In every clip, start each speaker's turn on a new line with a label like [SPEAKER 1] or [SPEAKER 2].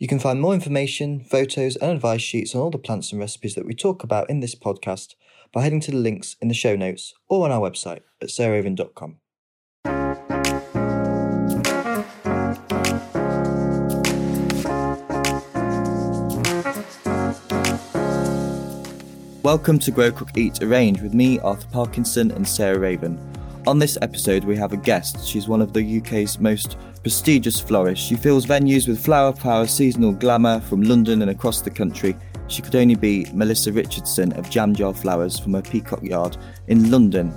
[SPEAKER 1] You can find more information, photos, and advice sheets on all the plants and recipes that we talk about in this podcast by heading to the links in the show notes or on our website at sarahraven.com. Welcome to Grow Cook Eat Arrange with me, Arthur Parkinson, and Sarah Raven. On this episode, we have a guest. She's one of the UK's most prestigious florist. She fills venues with flower power seasonal glamour from London and across the country. She could only be Melissa Richardson of Jam Jar Flowers from her Peacock Yard in London.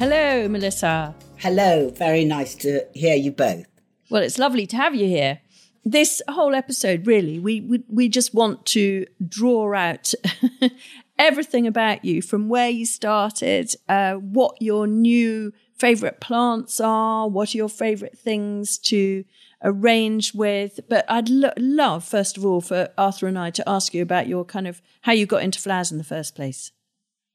[SPEAKER 2] Hello, Melissa.
[SPEAKER 3] Hello, very nice to hear you both.
[SPEAKER 2] Well, it's lovely to have you here. This whole episode, really, we we, we just want to draw out everything about you from where you started, uh, what your new favorite plants are, what are your favorite things to arrange with. But I'd lo- love, first of all, for Arthur and I to ask you about your kind of how you got into flowers in the first place.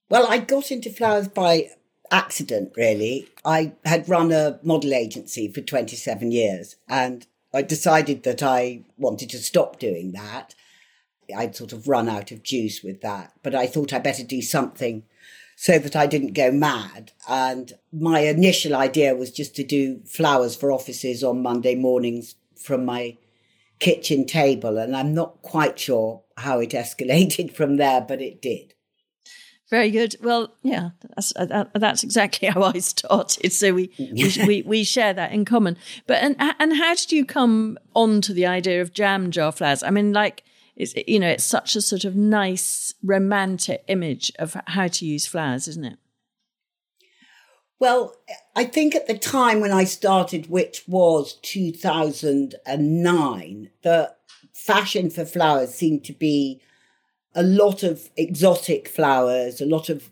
[SPEAKER 3] Well, I got into flowers by accident, really. I had run a model agency for 27 years and I decided that I wanted to stop doing that. I'd sort of run out of juice with that, but I thought I better do something so that I didn't go mad. And my initial idea was just to do flowers for offices on Monday mornings from my kitchen table. And I'm not quite sure how it escalated from there, but it did.
[SPEAKER 2] Very good. Well, yeah, that's uh, that's exactly how I started. So we, we we we share that in common. But and and how did you come on to the idea of jam jar flowers? I mean, like it's you know it's such a sort of nice romantic image of how to use flowers, isn't it?
[SPEAKER 3] Well, I think at the time when I started, which was 2009, the fashion for flowers seemed to be a lot of exotic flowers, a lot of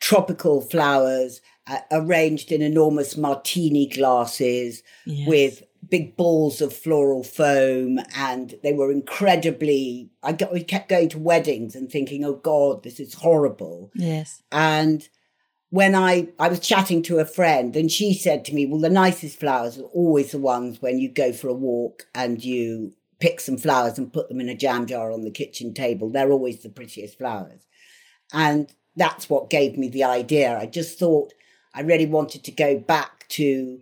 [SPEAKER 3] tropical flowers uh, arranged in enormous martini glasses yes. with big balls of floral foam. And they were incredibly I got we kept going to weddings and thinking oh god this is horrible.
[SPEAKER 2] Yes.
[SPEAKER 3] And when I I was chatting to a friend and she said to me well the nicest flowers are always the ones when you go for a walk and you pick some flowers and put them in a jam jar on the kitchen table. They're always the prettiest flowers. And that's what gave me the idea. I just thought I really wanted to go back to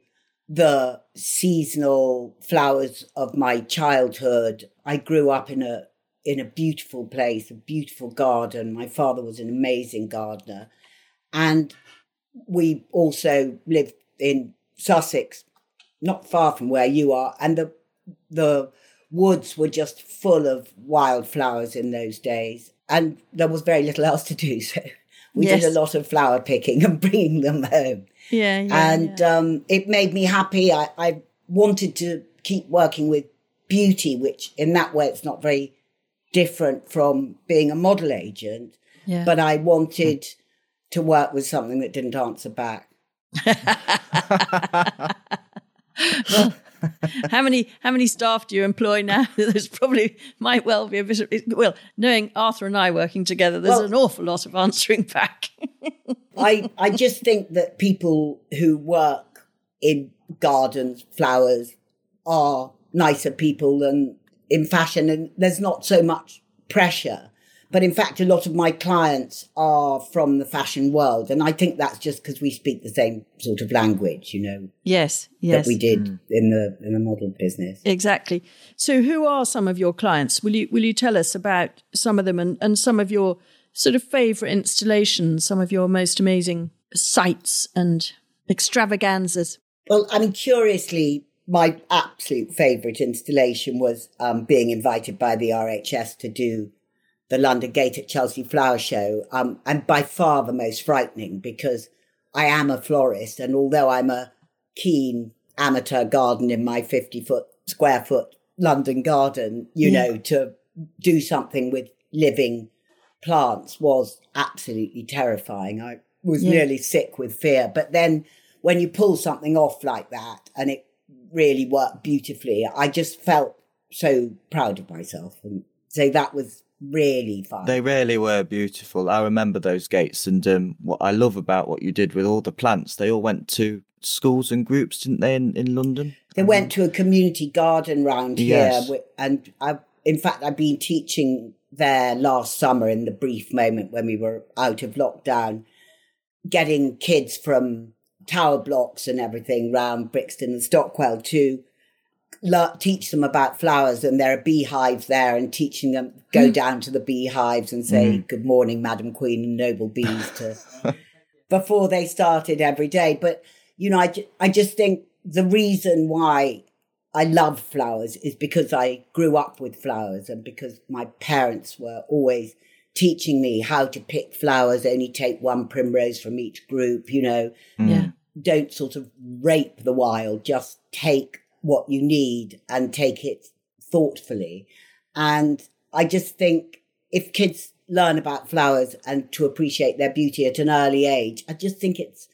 [SPEAKER 3] the seasonal flowers of my childhood. I grew up in a in a beautiful place, a beautiful garden. My father was an amazing gardener. And we also lived in Sussex, not far from where you are. And the the woods were just full of wildflowers in those days, and there was very little else to do. So we yes. did a lot of flower picking and bringing them home.
[SPEAKER 2] Yeah, yeah
[SPEAKER 3] and
[SPEAKER 2] yeah.
[SPEAKER 3] Um, it made me happy. I, I wanted to keep working with beauty, which in that way it's not very different from being a model agent. Yeah. But I wanted to work with something that didn't answer back.
[SPEAKER 2] well, how many how many staff do you employ now? There's probably might well be a bit of well, knowing Arthur and I working together, there's well, an awful lot of answering back.
[SPEAKER 3] I I just think that people who work in gardens, flowers, are nicer people than in fashion, and there's not so much pressure. But in fact, a lot of my clients are from the fashion world. And I think that's just because we speak the same sort of language, you know.
[SPEAKER 2] Yes, yes.
[SPEAKER 3] That we did mm. in the in the model business.
[SPEAKER 2] Exactly. So who are some of your clients? Will you will you tell us about some of them and, and some of your sort of favourite installations, some of your most amazing sites and extravaganzas?
[SPEAKER 3] Well, I mean, curiously, my absolute favourite installation was um, being invited by the RHS to do the London Gate at Chelsea Flower Show, um, and by far the most frightening because I am a florist, and although I'm a keen amateur garden in my 50 foot square foot London garden, you yeah. know, to do something with living plants was absolutely terrifying. I was yeah. nearly sick with fear. But then when you pull something off like that and it really worked beautifully, I just felt so proud of myself. And so that was really fun.
[SPEAKER 1] They really were beautiful. I remember those gates, and um, what I love about what you did with all the plants, they all went to schools and groups, didn't they, in, in London?
[SPEAKER 3] They went to a community garden round here,
[SPEAKER 1] Yes.
[SPEAKER 3] wi- and I, in fact, I've been teaching there last summer in the brief moment when we were out of lockdown, getting kids from tower blocks and everything round Brixton and Stockwell to le- teach them about flowers. And there are beehives there, and teaching them go hmm. down to the beehives and say hmm. "Good morning, Madam Queen and noble bees" to before they started every day. But, you know, I, ju- I just think the reason why I love flowers is because I grew up with flowers and because my parents were always teaching me how to pick flowers, only take one primrose from each group, you know, hmm.
[SPEAKER 2] Yeah.
[SPEAKER 3] don't sort of rape the wild, just take what you need and take it thoughtfully. And I just think if kids learn about flowers and to appreciate their beauty at an early age, I just think it's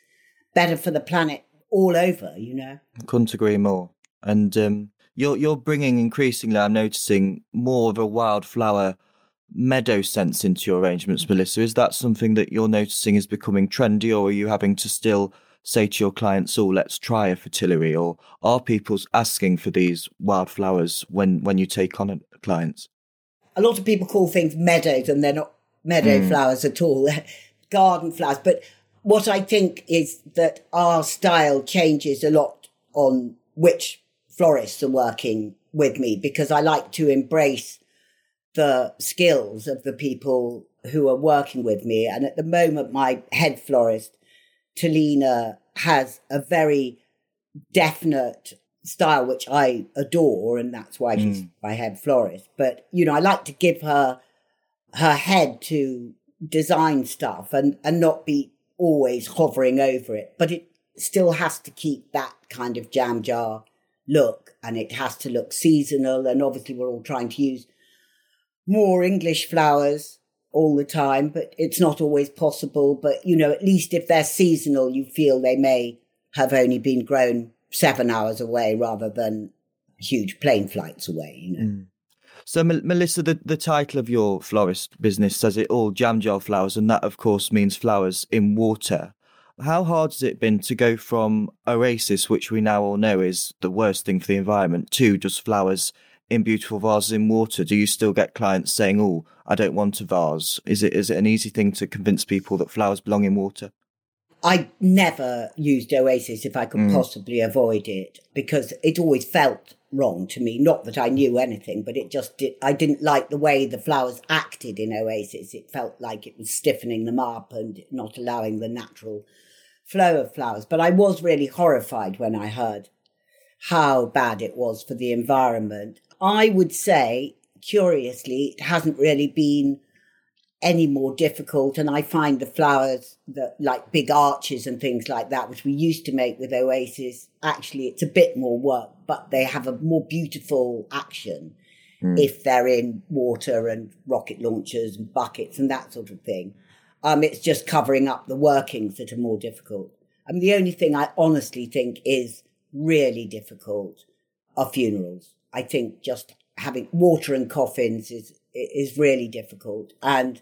[SPEAKER 3] better for the planet all over, you know.
[SPEAKER 1] Couldn't agree more. And um, you're you're bringing increasingly, I'm noticing more of a wildflower meadow sense into your arrangements, Melissa. Is that something that you're noticing is becoming trendy, or are you having to still say to your clients, "Oh, let's try a fertility," or are people asking for these wildflowers when when you take on a, clients?
[SPEAKER 3] a lot of people call things meadows and they're not meadow hmm. flowers at all, they're garden flowers. But what I think is that our style changes a lot on which florists are working with me because I like to embrace the skills of the people who are working with me. And at the moment, my head florist, Talina, has a very definite style which I adore, and that's why she's mm. my head florist. But you know, I like to give her her head to design stuff and and not be always hovering over it. But it still has to keep that kind of jam jar look, and it has to look seasonal. And obviously, we're all trying to use more English flowers all the time, but it's not always possible. But you know, at least if they're seasonal, you feel they may have only been grown seven hours away rather than huge plane flights away, you know. Mm.
[SPEAKER 1] So, Mel- Melissa, the, the title of your florist business says it all jam jar flowers, and that, of course, means flowers in water. How hard has it been to go from Oasis, which we now all know is the worst thing for the environment, to just flowers in beautiful vases in water? Do you still get clients saying, "Oh, I don't want a vase"? Is it is it an easy thing to convince people that flowers belong in water?
[SPEAKER 3] I never used Oasis if I could mm. possibly avoid it because it always felt wrong to me. Not that I knew anything, but it just did. I didn't like the way the flowers acted in Oasis. It felt like it was stiffening them up and not allowing the natural flow of flowers. But I was really horrified when I heard how bad it was for the environment. I would say, curiously, it hasn't really been any more difficult. And I find the flowers that like big arches and things like that, which we used to make with Oasis, actually it's a bit more work, but they have a more beautiful action if they're in water and rocket launchers and buckets and that sort of thing. Um, it's just covering up the workings that are more difficult. I mean, the only thing I honestly think is really difficult are funerals. I think just having water and coffins is is really difficult, and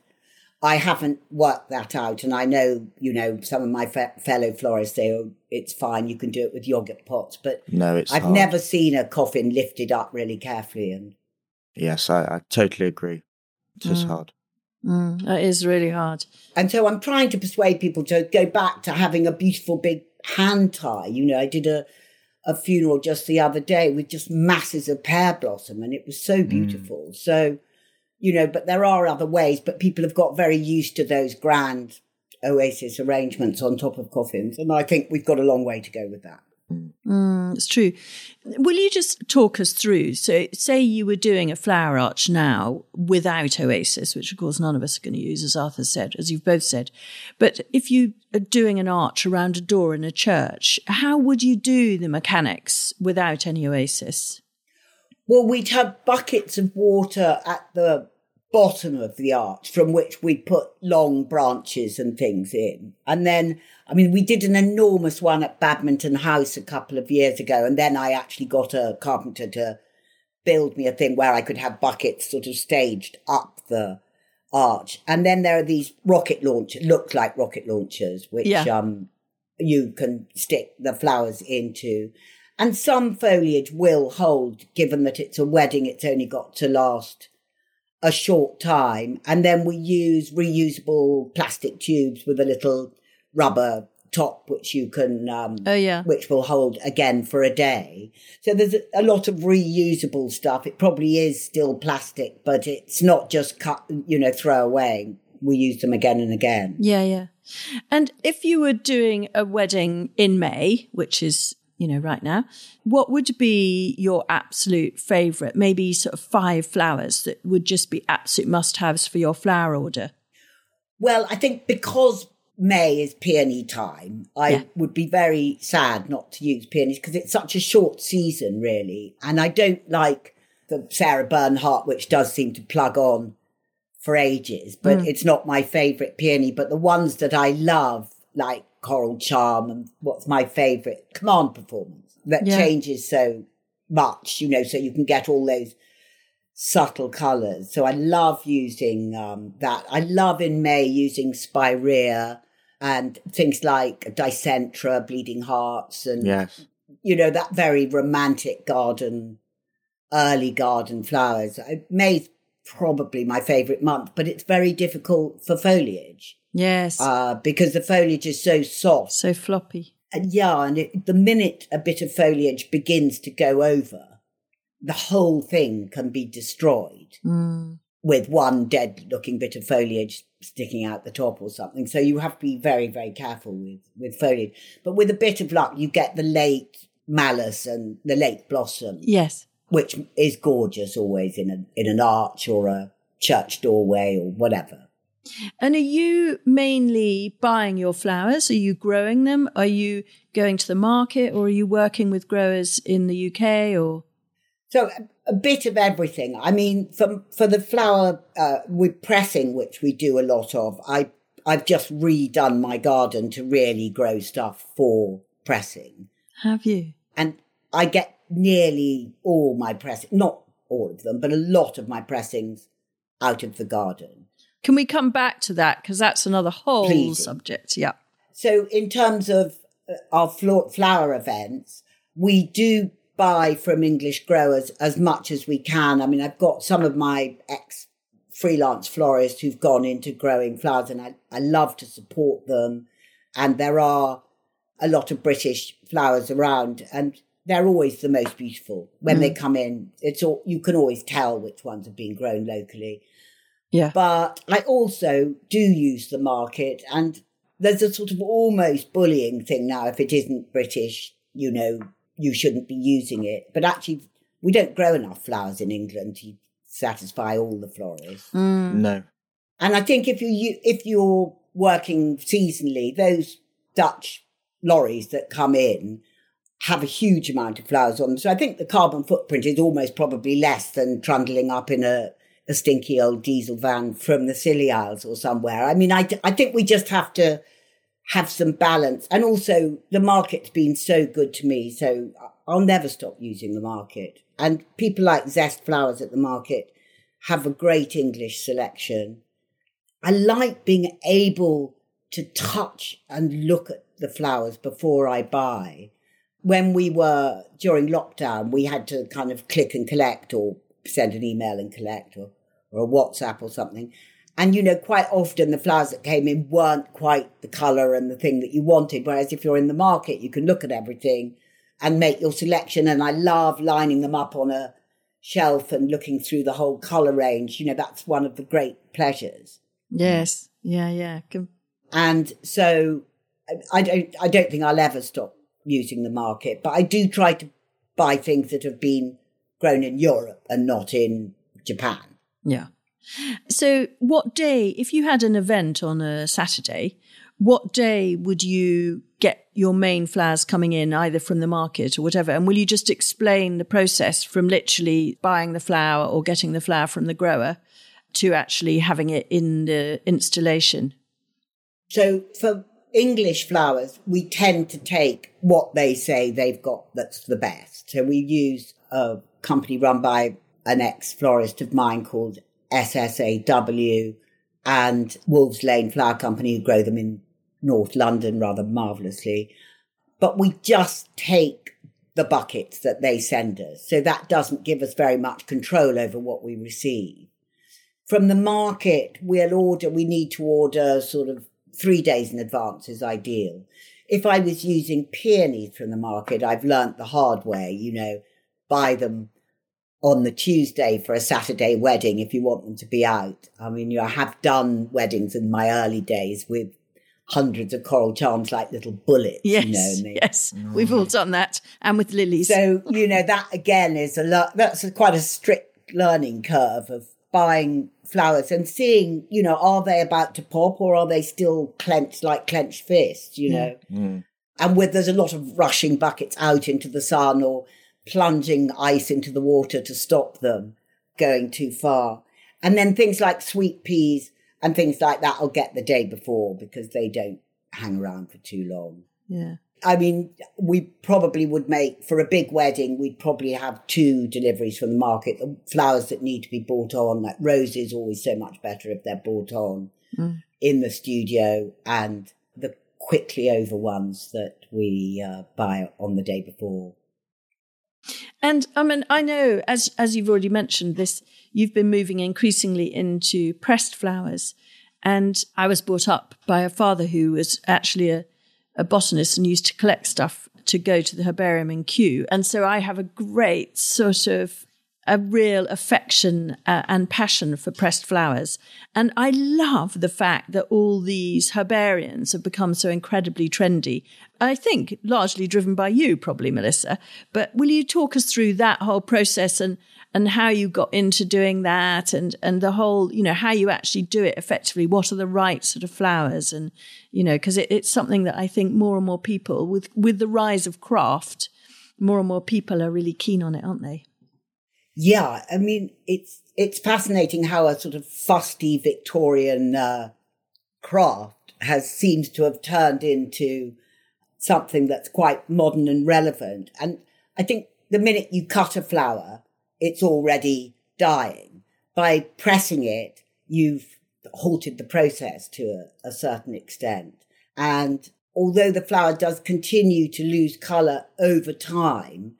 [SPEAKER 3] I haven't worked that out. And I know, you know, some of my fe- fellow florists say, "Oh, it's fine, you can do it with yogurt pots," but
[SPEAKER 1] No, it's
[SPEAKER 3] I've
[SPEAKER 1] hard.
[SPEAKER 3] never seen a coffin lifted up really carefully. And
[SPEAKER 1] Yes, I, I totally agree. It's just hard.
[SPEAKER 2] Mm, that is really hard.
[SPEAKER 3] and so I'm trying to persuade people to go back to having a beautiful big hand tie. You know, I did a a funeral just the other day with just masses of pear blossom, and it was so mm. beautiful. So, you know, but there are other ways. But people have got very used to those grand oasis arrangements on top of coffins, and I think we've got a long way to go with that.
[SPEAKER 2] Mm, it's true. Will you just talk us through? So, say you were doing a flower arch now without Oasis, which of course none of us are going to use, as Arthur said, as you've both said. But if you are doing an arch around a door in a church, how would you do the mechanics without any Oasis?
[SPEAKER 3] Well, we'd have buckets of water at the bottom of the arch from which we'd put long branches and things in. And then, I mean, we did an enormous one at Badminton House a couple of years ago. And then I actually got a carpenter to build me a thing where I could have buckets sort of staged up the arch. And then there are these rocket launchers, look like rocket launchers, which
[SPEAKER 2] Yeah.
[SPEAKER 3] um, you can stick the flowers into. And some foliage will hold, given that it's a wedding, it's only got to last a short time. And then we use reusable plastic tubes with a little rubber top, which you can, um,
[SPEAKER 2] Oh, yeah.
[SPEAKER 3] which will hold again for a day. So there's a, a lot of reusable stuff. It probably is still plastic, but it's not just cut, you know, throw away. We use them again and again.
[SPEAKER 2] Yeah, yeah. And if you were doing a wedding in May, which is, you know, right now, what would be your absolute favorite? Maybe sort of five flowers that would just be absolute must haves for your flower order.
[SPEAKER 3] Well, I think because May is peony time, I
[SPEAKER 2] Yeah.
[SPEAKER 3] would be very sad not to use peonies because it's such a short season, really. And I don't like the Sarah Bernhardt, which does seem to plug on for ages, but mm. it's not my favourite peony. But the ones that I love, like Coral Charm and what's my favourite, Command Performance, that
[SPEAKER 2] Yeah.
[SPEAKER 3] changes so much, you know, so you can get all those subtle colours. So I love using um, that. I love in May using Spirea and things like Dicentra, Bleeding Hearts, and
[SPEAKER 1] Yes.
[SPEAKER 3] you know that very romantic garden, early garden flowers. May's probably my favourite month, but it's very difficult for foliage
[SPEAKER 2] Yes.
[SPEAKER 3] uh, because the foliage is so soft.
[SPEAKER 2] so floppy.
[SPEAKER 3] And yeah, and it, the minute a bit of foliage begins to go over, the whole thing can be destroyed
[SPEAKER 2] Mm.
[SPEAKER 3] with one dead looking bit of foliage sticking out the top or something. So you have to be very, very careful with, with foliage. But with a bit of luck, you get the late malus and the late blossom,
[SPEAKER 2] Yes.
[SPEAKER 3] which is gorgeous always in a, in an arch or a church doorway or whatever.
[SPEAKER 2] And are you mainly buying your flowers? Are you growing them? Are you going to the market or are you working with growers in the UK or?
[SPEAKER 3] So a, bit of everything. I mean, for for the flower uh, with pressing, which we do a lot of, I I've just redone my garden to really grow stuff for pressing,
[SPEAKER 2] Have you?
[SPEAKER 3] and I get nearly all my pressing, not all of them, but a lot of my pressings out of the garden.
[SPEAKER 2] Can we come back to that? Because that's another whole
[SPEAKER 3] Please
[SPEAKER 2] subject. Yeah.
[SPEAKER 3] So in terms of uh, our flo- flower events, we do buy from English growers as much as we can. I mean, I've got some of my ex freelance florists who've gone into growing flowers and I, I love to support them. And there are a lot of British flowers around and they're always the most beautiful when they come in. It's all, you can always tell which ones have been grown locally
[SPEAKER 2] Yeah.
[SPEAKER 3] but I also do use the market and there's a sort of almost bullying thing now if it isn't british you know you shouldn't be using it but actually we don't grow enough flowers in england to satisfy all the florists
[SPEAKER 2] Mm.
[SPEAKER 1] No.
[SPEAKER 3] and i think if you if you're working seasonally those dutch lorries that come in have a huge amount of flowers on them so i think the carbon footprint is almost probably less than trundling up in a a stinky old diesel van from the Scilly Isles or somewhere. I mean, I, I think we just have to have some balance. And also, the market's been so good to me, so I'll never stop using the market. And people like Zest Flowers at the market have a great English selection. I like being able to touch and look at the flowers before I buy. When we were during lockdown, we had to kind of click and collect or send an email and collect or, or a WhatsApp or something. And, you know, quite often the flowers that came in weren't quite the colour and the thing that you wanted. Whereas if you're in the market, you can look at everything and make your selection. And I love lining them up on a shelf and looking through the whole colour range. You know, that's one of the great pleasures.
[SPEAKER 2] Yes. Yeah. Yeah.
[SPEAKER 3] And so I don't, I don't think I'll ever stop using the market, but I do try to buy things that have been grown in Europe and not in Japan.
[SPEAKER 2] Yeah. So, what day, if you had an event on a Saturday, what day would you get your main flowers coming in, either from the market or whatever? And will you just explain the process from literally buying the flower or getting the flower from the grower to actually having it in the installation?
[SPEAKER 3] So for English flowers, we tend to take what they say they've got that's the best. So we use a company run by an ex florist of mine called SSAW and Wolves Lane Flower Company, who grow them in North London rather marvelously. But we just take the buckets that they send us. So that doesn't give us very much control over what we receive. From the market, we'll order, we need to order sort of three days in advance is ideal. If I was using peonies from the market, I've learnt the hard way, you know, buy them on the Tuesday for a Saturday wedding if you want them to be out. I mean, you know, I have done weddings in my early days with hundreds of coral charms like little bullets.
[SPEAKER 2] Yes,
[SPEAKER 3] you know, they,
[SPEAKER 2] yes, we've all done that, and with lilies.
[SPEAKER 3] So you know that again is a lot. That's a, quite a strict learning curve of buying flowers and seeing, you know, are they about to pop or are they still clenched like clenched fists? You know,
[SPEAKER 1] Mm.
[SPEAKER 3] and with there's a lot of rushing buckets out into the sun or plunging ice into the water to stop them going too far. And then things like sweet peas and things like that I'll get the day before because they don't hang around for too long.
[SPEAKER 2] yeah,
[SPEAKER 3] I mean, we probably would make for a big wedding, we'd probably have two deliveries from the market. The flowers that need to be bought on, like roses, always so much better if they're bought on
[SPEAKER 2] Mm.
[SPEAKER 3] in the studio, and the quickly over ones that we uh, buy on the day before.
[SPEAKER 2] And I mean, I know as as you've already mentioned this, you've been moving increasingly into pressed flowers, and I was brought up by a father who was actually a, a botanist and used to collect stuff to go to the herbarium in Kew, and so I have a great sort of a real affection uh, and passion for pressed flowers. And I love the fact that all these herbarians have become so incredibly trendy. I think largely driven by you, probably, Melissa. But will you talk us through that whole process and, and how you got into doing that and, and the whole, you know, how you actually do it effectively? What are the right sort of flowers? And, you know, because it, it's something that I think more and more people, with, with the rise of craft, more and more people are really keen on it, aren't they?
[SPEAKER 3] Yeah, I mean, it's it's fascinating how a sort of fusty Victorian uh, craft has seems to have turned into something that's quite modern and relevant. And I think the minute you cut a flower, it's already dying. By pressing it, you've halted the process to a, a certain extent. And although the flower does continue to lose colour over time,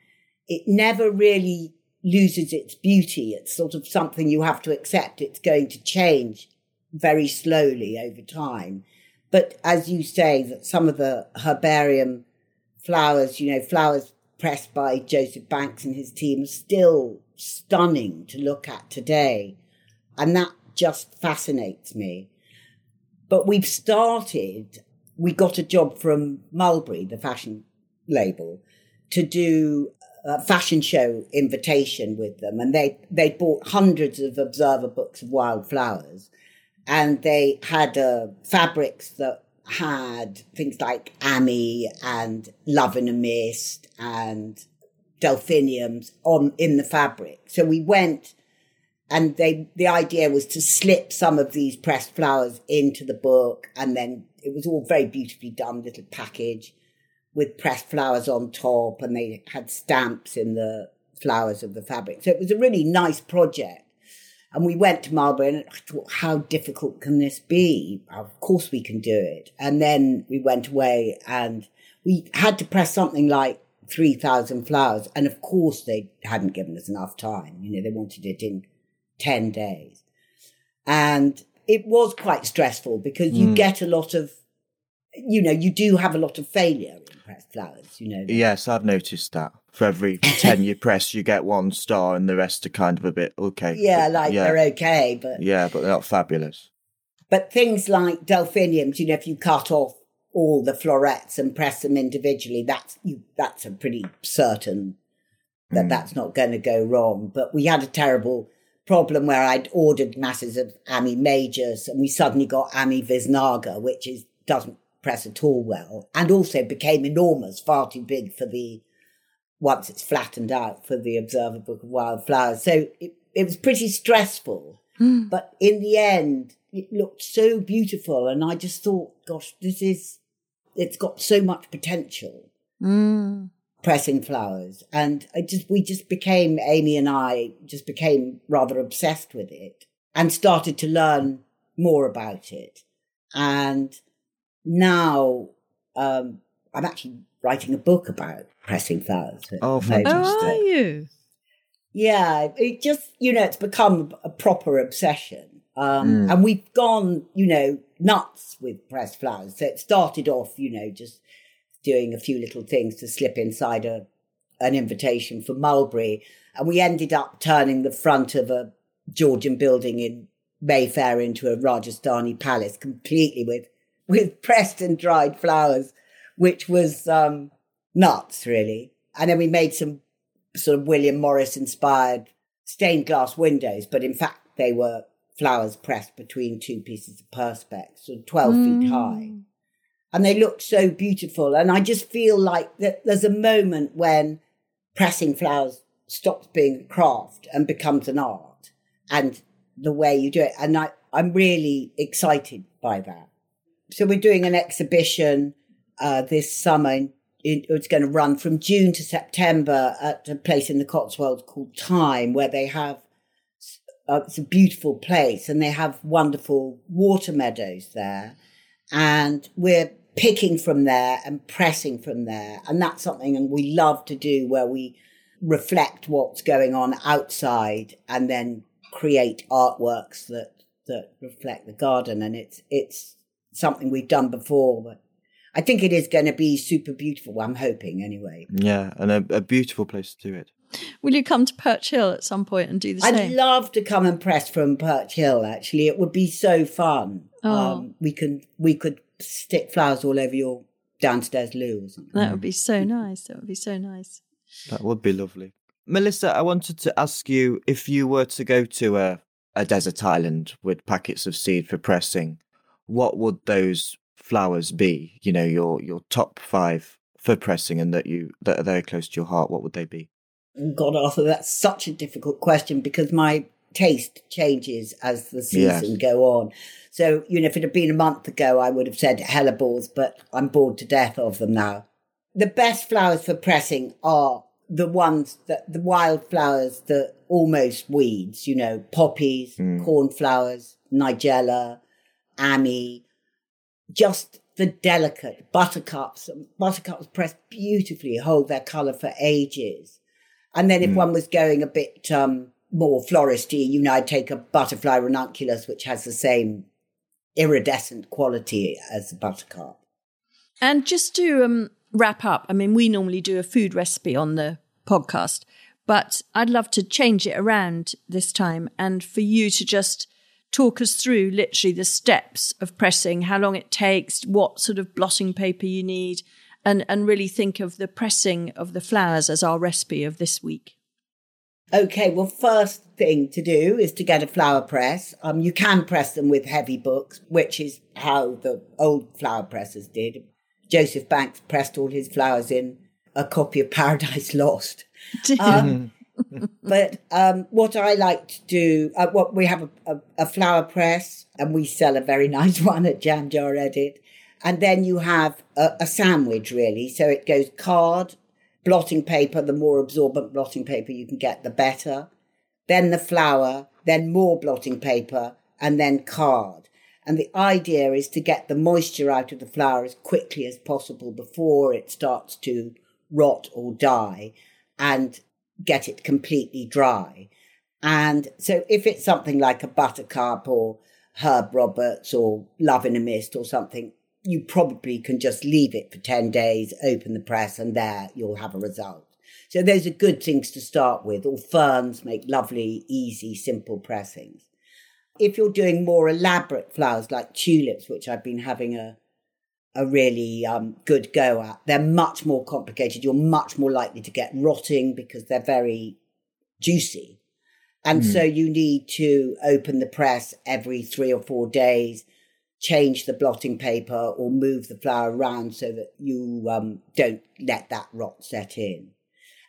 [SPEAKER 3] it never really loses its beauty. It's sort of something you have to accept. It's going to change very slowly over time. But as you say, that some of the herbarium flowers, you know, flowers pressed by Joseph Banks and his team are still stunning to look at today. And that just fascinates me. But we've started, we got a job from Mulberry, the fashion label, to do a fashion show invitation with them. And they, they bought hundreds of observer books of wildflowers and they had uh, fabrics that had things like Ammi and Love in a Mist and delphiniums on in the fabric. So we went and they the idea was to slip some of these pressed flowers into the book and then it was all very beautifully done little package with pressed flowers on top and they had stamps in the flowers of the fabric. So it was a really nice project. And we went to Marlborough and I thought, how difficult can this be? Of course we can do it. And then we went away and we had to press something like 3,000 flowers. And of course they hadn't given us enough time. You know, they wanted it in 10 days. And it was quite stressful because you mm. get a lot of, you know, you do have a lot of failure in pressed flowers, you know.
[SPEAKER 1] Yes, I've noticed that. For every 10 you press, you get one star, and the rest are kind of a bit okay.
[SPEAKER 3] Yeah,
[SPEAKER 1] But-
[SPEAKER 3] like
[SPEAKER 1] yeah,
[SPEAKER 3] they're okay, but
[SPEAKER 1] Yeah, but they're not fabulous.
[SPEAKER 3] But things like delphiniums, you know, if you cut off all the florets and press them individually, that's you, that's a pretty certain that hmm. that's not going to go wrong. But we had a terrible problem where I'd ordered masses of Ammi majus and we suddenly got Ammi visnaga, which is doesn't press at all well, and also became enormous, far too big for the once it's flattened out for the Observer Book of Wildflowers. So it, it was pretty stressful. But in the end, it looked so beautiful. And I just thought, gosh, this is, it's got so much potential.
[SPEAKER 2] Mm.
[SPEAKER 3] pressing flowers. And I just, we just became, Amy and I just became rather obsessed with it and started to learn more about it. And now, um, I'm actually writing a book about pressing flowers.
[SPEAKER 1] Oh, fantastic.
[SPEAKER 2] Oh, are you?
[SPEAKER 3] Yeah, it just, you know, it's become a proper obsession. Um, and we've gone, you know, nuts with pressed flowers. So it started off, you know, just doing a few little things to slip inside a, an invitation for Mulberry. And we ended up turning the front of a Georgian building in Mayfair into a Rajasthani palace completely with, with pressed and dried flowers, which was, um, nuts really. And then we made some sort of William Morris inspired stained glass windows, but in fact they were flowers pressed between two pieces of perspex, sort of 12 mm. feet high. And they looked so beautiful. And I just feel like that there's a moment when pressing flowers stops being a craft and becomes an art and the way you do it. And I, I'm really excited by that. So we're doing an exhibition uh, this summer it's going to run from June to September at a place in the Cotswolds called Thyme, where they have uh, it's a beautiful place and they have wonderful water meadows there. And we're picking from there and pressing from there. And that's something we love to do where we reflect what's going on outside and then create artworks that, that reflect the garden. And it's, it's something we've done before, but I think it is going to be super beautiful. I'm hoping anyway.
[SPEAKER 1] Yeah, and a, a, beautiful place to do it.
[SPEAKER 2] Will you come to Perch Hill at some point and do the
[SPEAKER 3] I'd
[SPEAKER 2] same?
[SPEAKER 3] I'd love to come and press from Perch Hill. Actually, it would be so fun. Oh. Um, we can we could stick flowers all over your downstairs loo or something.
[SPEAKER 2] That would be so nice. That would be so nice.
[SPEAKER 1] That would be lovely. Melissa, I wanted to ask you if you were to go to a, a desert island with packets of seed for pressing, what would those flowers be? You know, your your top five for pressing and that you that are very close to your heart. What would they be?
[SPEAKER 3] God, Arthur, that's such a difficult question because my taste changes as the season yes. go on. So, you know, if it had been a month ago, I would have said hellebores, but I'm bored to death of them now. The best flowers for pressing are the ones that the wild flowers that almost weeds, you know, poppies, mm. cornflowers, nigella, ammi, just the delicate buttercups. Buttercups pressed beautifully, hold their colour for ages. And then if mm. one was going a bit um, more floristy, you know, I'd take a butterfly ranunculus, which has the same iridescent quality as a buttercup.
[SPEAKER 2] And just to um, wrap up, I mean, we normally do a food recipe on the podcast, but I'd love to change it around this time and for you to just talk us through literally the steps of pressing, how long it takes, what sort of blotting paper you need, and, and really think of the pressing of the flowers as our recipe of this week.
[SPEAKER 3] Okay, well, first thing to do is to get a flower press. Um, you can press them with heavy books, which is how the old flower presses did. Joseph Banks pressed all his flowers in a copy of Paradise Lost. Um, but um, what I like to do, uh, what we have a, a, a, flower press, and we sell a very nice one at Jam Jar Edit. And then you have a, a sandwich, really. So it goes card, blotting paper. The more absorbent blotting paper you can get, the better. Then the flower, then more blotting paper, and then card. And the idea is to get the moisture out of the flower as quickly as possible before it starts to rot or die. And get it completely dry. And so if it's something like a buttercup or Herb Roberts or Love in a Mist or something, you probably can just leave it for 10 days, open the press, and there you'll have a result. So those are good things to start with. Or ferns make lovely, easy, simple pressings. If you're doing more elaborate flowers like tulips, which I've been having a a really um, good go at. They're much more complicated. You're much more likely to get rotting because they're very juicy. And mm. so you need to open the press every three or four days, change the blotting paper or move the flower around so that you um, don't let that rot set in.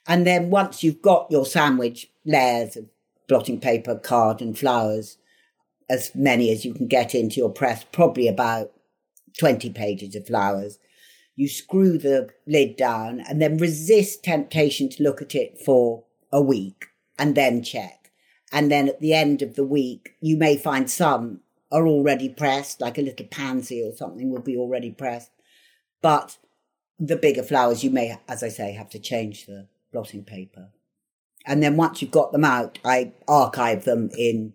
[SPEAKER 3] And then once you've got your sandwich layers of blotting paper, card and flowers, as many as you can get into your press, probably about 20 pages of flowers. You screw the lid down and then resist temptation to look at it for a week and then check. And then at the end of the week, you may find some are already pressed, like a little pansy or something will be already pressed. But the bigger flowers, you may, as I say, have to change the blotting paper. And then once you've got them out, I archive them in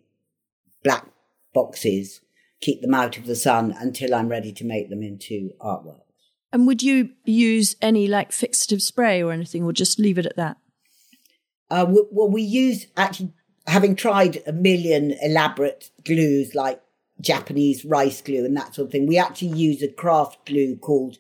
[SPEAKER 3] black boxes, keep them out of the sun until I'm ready to make them into artwork.
[SPEAKER 2] And would you use any like fixative spray or anything, or just leave it at that?
[SPEAKER 3] Uh, well, we use actually, having tried a million elaborate glues like Japanese rice glue and that sort of thing, we actually use a craft glue called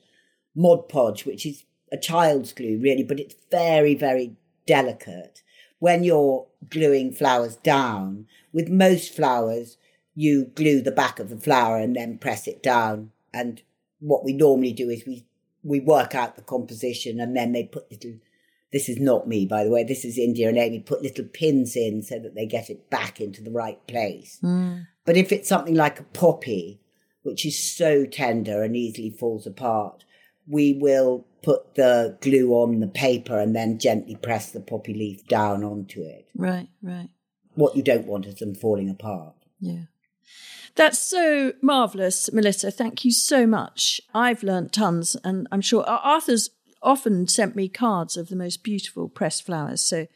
[SPEAKER 3] Mod Podge, which is a child's glue, really, but it's very, very delicate. When you're gluing flowers down, with most flowers, you glue the back of the flower and then press it down. And what we normally do is we, we work out the composition and then they put little, this is not me, by the way, this is India and Amy, put little pins in so that they get it back into the right place.
[SPEAKER 2] Mm.
[SPEAKER 3] But if it's something like a poppy, which is so tender and easily falls apart, we will put the glue on the paper and then gently press the poppy leaf down onto it.
[SPEAKER 2] Right, right.
[SPEAKER 3] What you don't want is them falling apart.
[SPEAKER 2] Yeah. That's so marvellous, Melissa. Thank you so much. I've learnt tons, and I'm sure Arthur's often sent me cards of the most beautiful pressed flowers. So,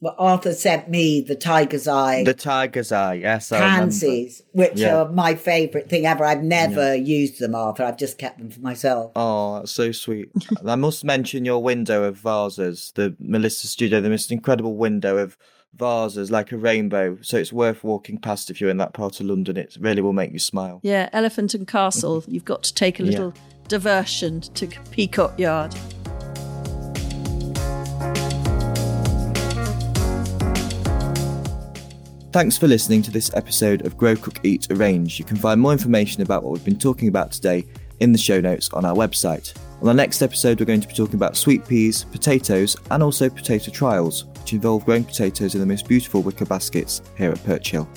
[SPEAKER 3] well, Arthur sent me the tiger's eye.
[SPEAKER 1] The tiger's eye, yes. I
[SPEAKER 3] pansies, which
[SPEAKER 1] Yeah.
[SPEAKER 3] are my favourite thing ever. I've never used them, Arthur. I've just kept them for myself.
[SPEAKER 1] Oh, that's so sweet. I must mention your window of vases, the Melissa Studio, the most incredible window of vases like a rainbow. So it's worth walking past if you're in that part of London. It really will make you smile.
[SPEAKER 2] yeah, Elephant and Castle, you've got to take a
[SPEAKER 1] Yeah.
[SPEAKER 2] little diversion to Peacock Yard.
[SPEAKER 1] Thanks for listening to this episode of Grow Cook Eat Arrange. You can find more information about what we've been talking about today in the show notes on our website. On the next episode, we're going to be talking about sweet peas, potatoes, and also potato trials, which involve growing potatoes in the most beautiful wicker baskets here at Perch Hill.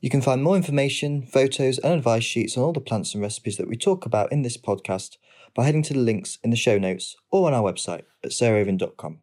[SPEAKER 1] You can find more information, photos, and advice sheets on all the plants and recipes that we talk about in this podcast by heading to the links in the show notes or on our website at sarahraven.com.